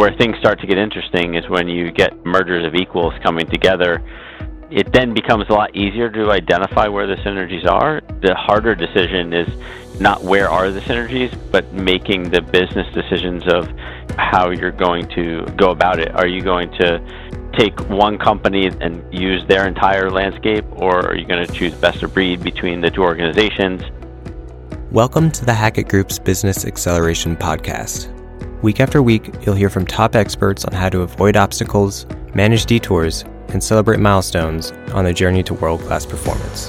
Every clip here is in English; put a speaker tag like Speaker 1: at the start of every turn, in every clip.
Speaker 1: Where things start to get interesting is when you get mergers of equals coming together. It then becomes a lot easier to identify where the synergies are. The harder decision is not where are the synergies, but making the business decisions of how you're going to go about it. Are you going to take one company and use their entire landscape, or are you going to choose best of breed between the two organizations?
Speaker 2: Welcome to the Hackett Group's Business Excelleration Podcast. Week after week, you'll hear from top experts on how to avoid obstacles, manage detours, and celebrate milestones on the journey to world class performance.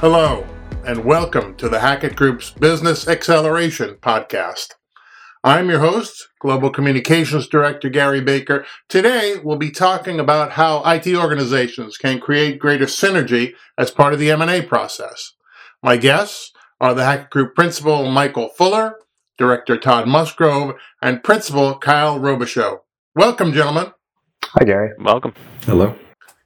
Speaker 3: Hello, and welcome to the Hackett Group's Business Excelleration Podcast. I'm your host, Global Communications Director Gary Baker. Today, we'll be talking about how IT organizations can create greater synergy as part of the M&A process. My guests are the Hackett Group Principal Michael Fuller, Director Todd Musgrove, and Principal Kyle Robichaud. Welcome, gentlemen.
Speaker 4: Hi, Gary.
Speaker 1: Welcome.
Speaker 5: Hello.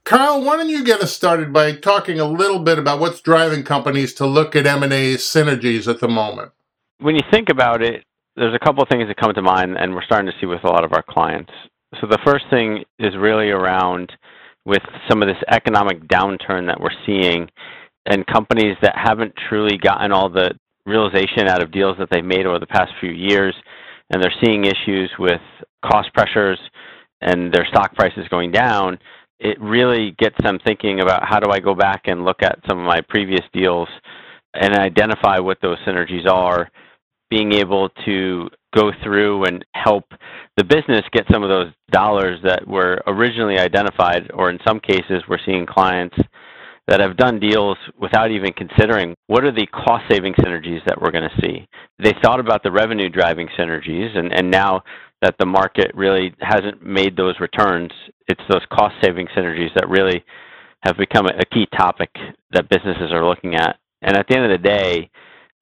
Speaker 3: Kyle, why don't you get us started by talking a little bit about what's driving companies to look at M&A synergies at the moment?
Speaker 1: When you think about it, there's a couple of things that come to mind, and we're starting to see with a lot of our clients. So the first thing is really around with some of this economic downturn that we're seeing and companies that haven't truly gotten all the realization out of deals that they've made over the past few years, and they're seeing issues with cost pressures and their stock prices going down, it really gets them thinking about how do I go back and look at some of my previous deals and identify what those synergies are, being able to go through and help the business get some of those dollars that were originally identified, or in some cases, we're seeing clients that have done deals without even considering what are the cost saving synergies that we're going to see. They thought about the revenue driving synergies, and, and now that the market really hasn't made those returns, it's those cost saving synergies that really have become a key topic that businesses are looking at. And at the end of the day,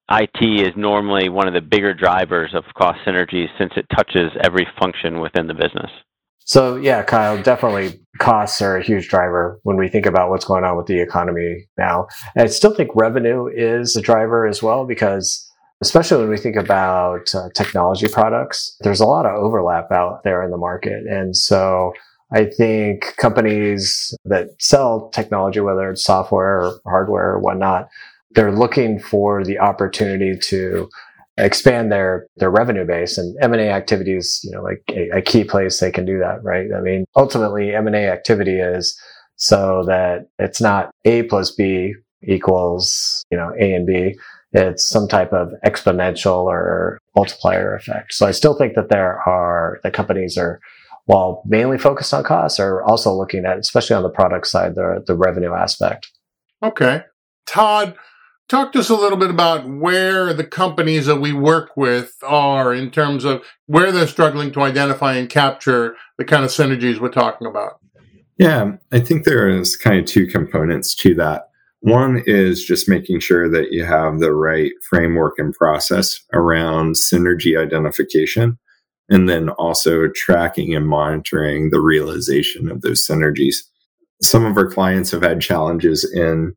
Speaker 1: IT is normally one of the bigger drivers of cost synergies since it touches every function within the business.
Speaker 4: So yeah, Kyle, definitely costs are a huge driver when we think about what's going on with the economy now. And I still think revenue is a driver as well because especially when we think about uh, technology products, there's a lot of overlap out there in the market. And so I think companies that sell technology, whether it's software or hardware or whatnot, they're looking for the opportunity to expand their their revenue base. And m&a activities you know like a, a, key place they can do that right? I mean ultimately m&a activity is so that it's not a plus b equals you know a and b. It's some type of exponential or multiplier effect. So i still think that there are the companies are while mainly focused on costs are also looking at especially on the product side the, the revenue aspect.
Speaker 3: Okay. Todd Talk to us a little bit about where the companies that we work with are in terms of where they're struggling to identify and capture the kind of synergies we're talking about.
Speaker 5: Yeah, I think there is kind of two components to that. One is just making sure that you have the right framework and process around synergy identification, and then also tracking and monitoring the realization of those synergies. Some of our clients have had challenges in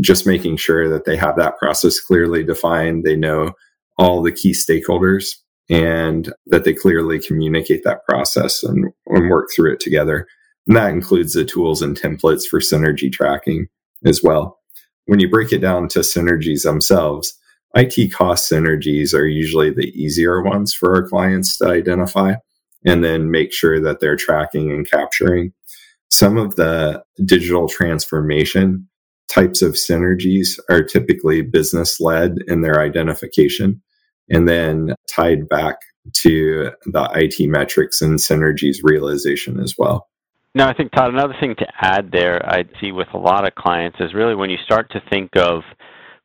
Speaker 5: just making sure that they have that process clearly defined. They know all the key stakeholders and that they clearly communicate that process and, and work through it together. And that includes the tools and templates for synergy tracking as well. When you break it down to synergies themselves, IT cost synergies are usually the easier ones for our clients to identify and then make sure that they're tracking and capturing. Some of the digital transformation types of synergies are typically business led in their identification and then tied back to the IT metrics and synergies realization as well.
Speaker 1: No, I think, Todd, another thing to add there I see with a lot of clients is really when you start to think of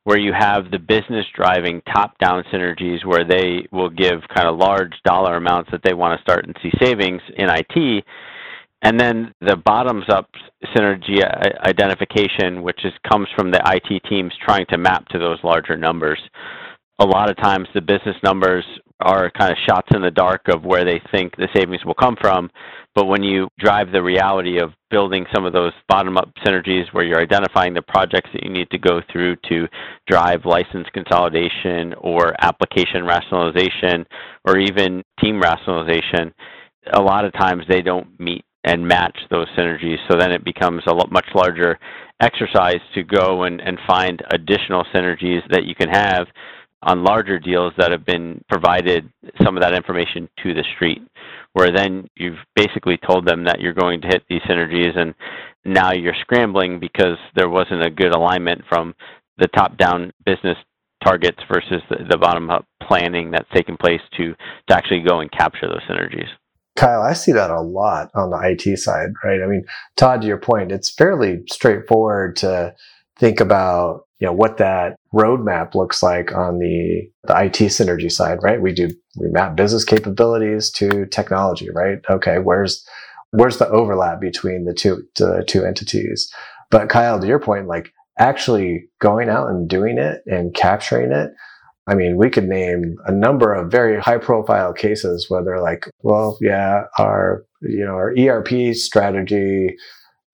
Speaker 1: where you have the business driving top down synergies where they will give kind of large dollar amounts that they want to start and see savings in IT and then the bottoms up synergy uh, identification, which is, comes from the IT teams trying to map to those larger numbers. A lot of times the business numbers are kind of shots in the dark of where they think the savings will come from. But when you drive the reality of building some of those bottom up synergies where you're identifying the projects that you need to go through to drive license consolidation or application rationalization or even team rationalization, a lot of times they don't meet and match those synergies. So then it becomes a much larger exercise to go and, and find additional synergies that you can have on larger deals that have been provided some of that information to the street, where then you've basically told them that you're going to hit these synergies, and now you're scrambling because there wasn't a good alignment from the top down business targets versus the, the bottom up planning that's taken place to, to actually go and capture those synergies.
Speaker 4: Kyle, I see that a lot on the IT side, right? I mean, Todd, to your point, it's fairly straightforward to think about you know what that roadmap looks like on the the IT synergy side, right? We do we map business capabilities to technology, right? Okay, where's where's the overlap between the two the two entities? But Kyle, to your point, like actually going out and doing it and capturing it, I mean, we could name a number of very high profile cases where they're like, well, yeah, our you know our ERP strategy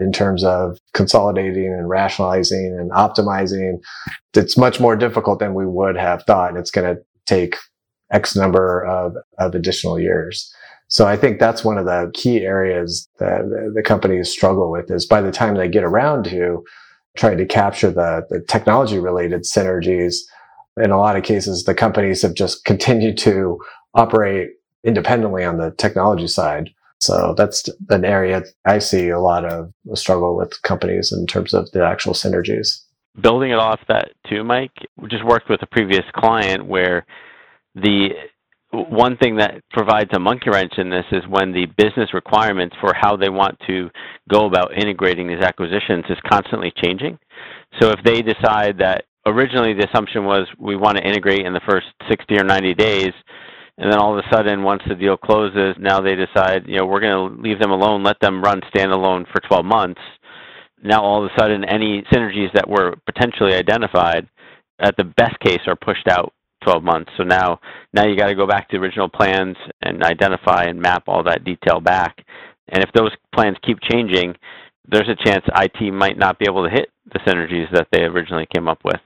Speaker 4: in terms of consolidating and rationalizing and optimizing. It's much more difficult than we would have thought. And it's going to take X number of, of additional years. So I think that's one of the key areas that the companies struggle with is by the time they get around to trying to capture the, the technology related synergies, in a lot of cases, the companies have just continued to operate independently on the technology side so that's an area I see a lot of struggle with companies in terms of the actual synergies.
Speaker 1: Building it off that too, Mike, we just worked with a previous client where the one thing that provides a monkey wrench in this is when the business requirements for how they want to go about integrating these acquisitions is constantly changing. So if they decide that originally the assumption was we want to integrate in the first 60 or 90 days, and then all of a sudden, once the deal closes, now they decide, you know, we're going to leave them alone, let them run standalone for 12 months. Now all of a sudden, any synergies that were potentially identified, at the best case, are pushed out 12 months. So now, now you got to go back to original plans and identify and map all that detail back. And if those plans keep changing, there's a chance IT might not be able to hit the synergies that they originally came up with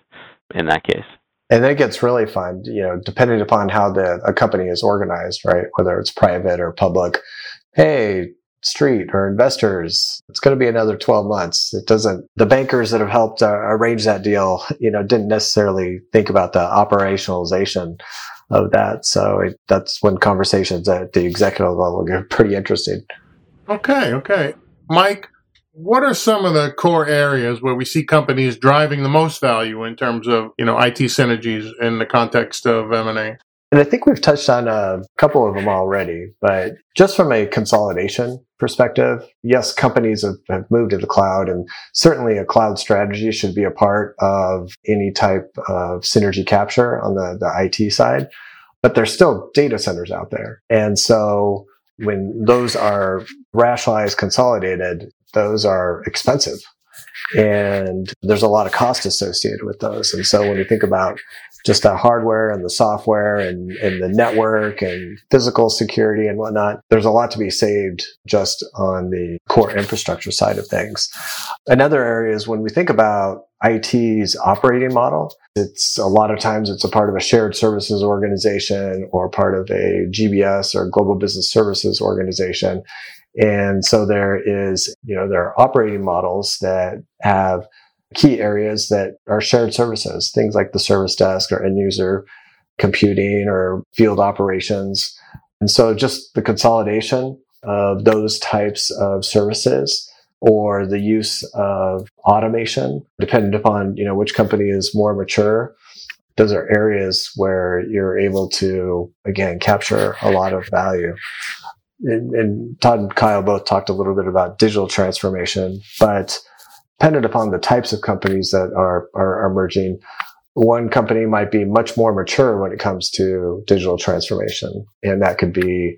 Speaker 1: in that case
Speaker 4: and then it gets really fun, you know, depending upon how the a company is organized, right? Whether it's private or public. Hey, street or investors, it's going to be another 12 months. It doesn't, the bankers that have helped uh, arrange that deal, you know, didn't necessarily think about the operationalization of that. So it, that's when conversations at the executive level get pretty interesting.
Speaker 3: Okay. Okay. Mike, what are some of the core areas where we see companies driving the most value in terms of, you know, IT synergies in the context of M&A?
Speaker 4: And I think we've touched on a couple of them already, but just from a consolidation perspective, yes, companies have, have, moved to the cloud and certainly a cloud strategy should be a part of any type of synergy capture on the, the IT side, but there's still data centers out there. And so when those are rationalized, consolidated, those are expensive and there's a lot of cost associated with those. And so when you think about just the hardware and the software and, and the network and physical security and whatnot, there's a lot to be saved just on the core infrastructure side of things. Another area is when we think about IT's operating model, it's a lot of times it's a part of a shared services organization or part of a GBS or global business services organization. And so there is, you know, there are operating models that have key areas that are shared services, things like the service desk or end user computing or field operations. And so just the consolidation of those types of services or the use of automation, depending upon, you know, which company is more mature. Those are areas where you're able to, again, capture a lot of value and, and Todd and Kyle both talked a little bit about digital transformation, but dependent upon the types of companies that are, are, emerging, one company might be much more mature when it comes to digital transformation. And that could be,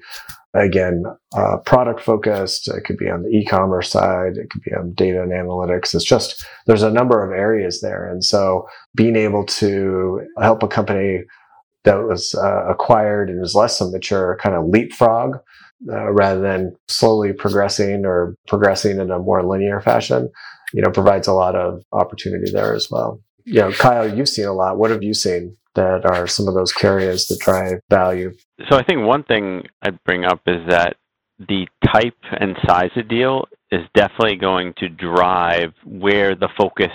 Speaker 4: again, uh, product focused. It could be on the e-commerce side. It could be on data and analytics. It's just, there's a number of areas there. And so being able to help a company that was uh, acquired and is less than mature kind of leapfrog uh, rather than slowly progressing or progressing in a more linear fashion, you know, provides a lot of opportunity there as well. You know, Kyle, you've seen a lot. What have you seen that are some of those carriers that drive value?
Speaker 1: So I think one thing I'd bring up is that the type and size of deal is definitely going to drive where the focus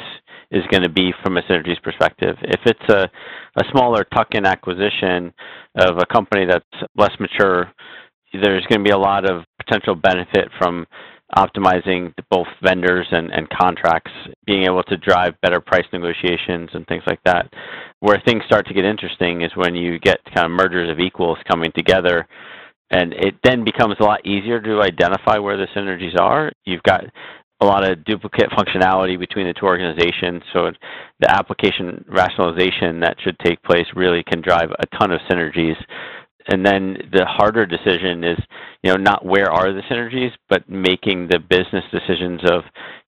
Speaker 1: is going to be from a synergies perspective. If it's a, a smaller tuck-in acquisition of a company that's less mature, there's going to be a lot of potential benefit from optimizing both vendors and, and contracts, being able to drive better price negotiations and things like that. Where things start to get interesting is when you get kind of mergers of equals coming together and it then becomes a lot easier to identify where the synergies are. You've got a lot of duplicate functionality between the two organizations, so the application rationalization that should take place really can drive a ton of synergies. And then the harder decision is, you know, not where are the synergies, but making the business decisions of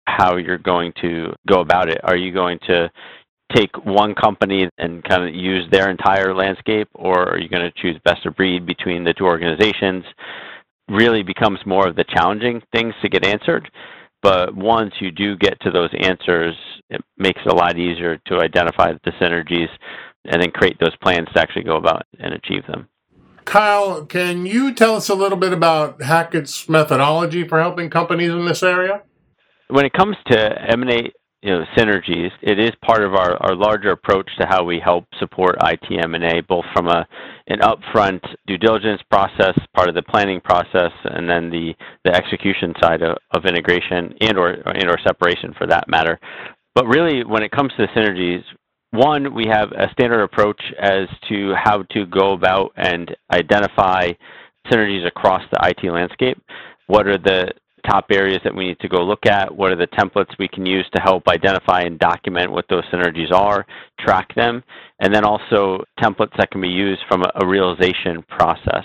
Speaker 1: how you're going to go about it. Are you going to take one company and kind of use their entire landscape, or are you going to choose best of breed between the two organizations? Really becomes more of the challenging things to get answered. But once you do get to those answers, it makes it a lot easier to identify the synergies and then create those plans to actually go about and achieve them.
Speaker 3: Kyle, can you tell us a little bit about Hackett's methodology for helping companies in this area?
Speaker 1: When it comes to M&A you know, synergies. It is part of our, our larger approach to how we help support IT M&A, both from a an upfront due diligence process, part of the planning process, and then the, the execution side of, of integration and or and or separation for that matter. But really, when it comes to synergies, one, we have a standard approach as to how to go about and identify synergies across the IT landscape. What are the top areas that we need to go look at? What are the templates we can use to help identify and document what those synergies are, track them, and then also templates that can be used from a, realization process.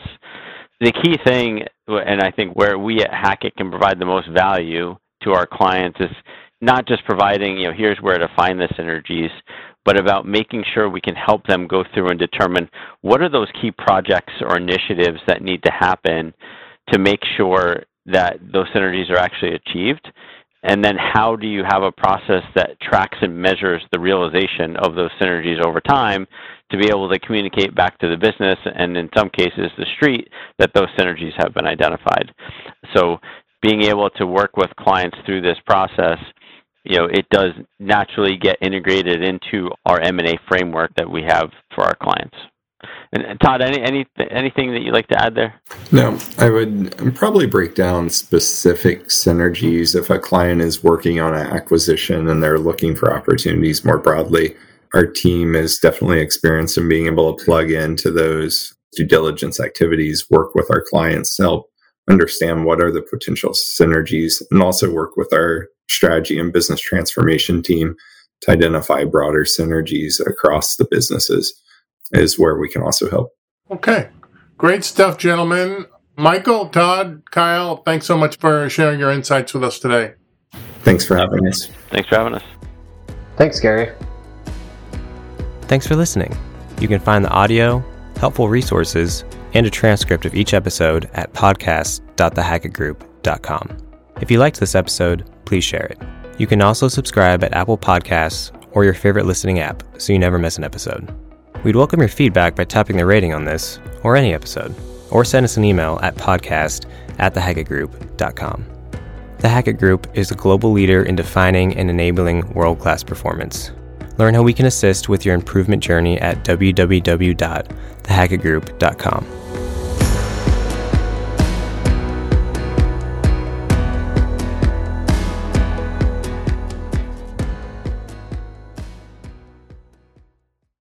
Speaker 1: The key thing, and I think where we at Hackett can provide the most value to our clients is not just providing, you know, here's where to find the synergies, but about making sure we can help them go through and determine what are those key projects or initiatives that need to happen to make sure that those synergies are actually achieved? And then how do you have a process that tracks and measures the realization of those synergies over time to be able to communicate back to the business and in some cases the street that those synergies have been identified? So being able to work with clients through this process you know, it does naturally get integrated into our M&A framework that we have for our clients. And, and Todd, any, any anything that you'd like to add there?
Speaker 5: No, I would probably break down specific synergies if a client is working on an acquisition and they're looking for opportunities more broadly. Our team is definitely experienced in being able to plug into those due diligence activities, work with our clients to help understand what are the potential synergies, and also work with our strategy and business transformation team to identify broader synergies across the businesses is where we can also help.
Speaker 3: Okay. Great stuff, gentlemen. Michael, Todd, Kyle, thanks so much for sharing your insights with us today.
Speaker 5: Thanks for having us.
Speaker 1: Thanks for having us.
Speaker 4: Thanks, Gary.
Speaker 2: Thanks for listening. You can find the audio, helpful resources, and a transcript of each episode at podcast.thehackettgroup.com. If you liked this episode, please share it. You can also subscribe at Apple Podcasts or your favorite listening app so you never miss an episode. We'd welcome your feedback by tapping the rating on this or any episode, or send us an email at podcast at thehackettgroup.com. The Hackett Group is a global leader in defining and enabling world class performance. Learn how we can assist with your improvement journey at www.thehackettgroup.com.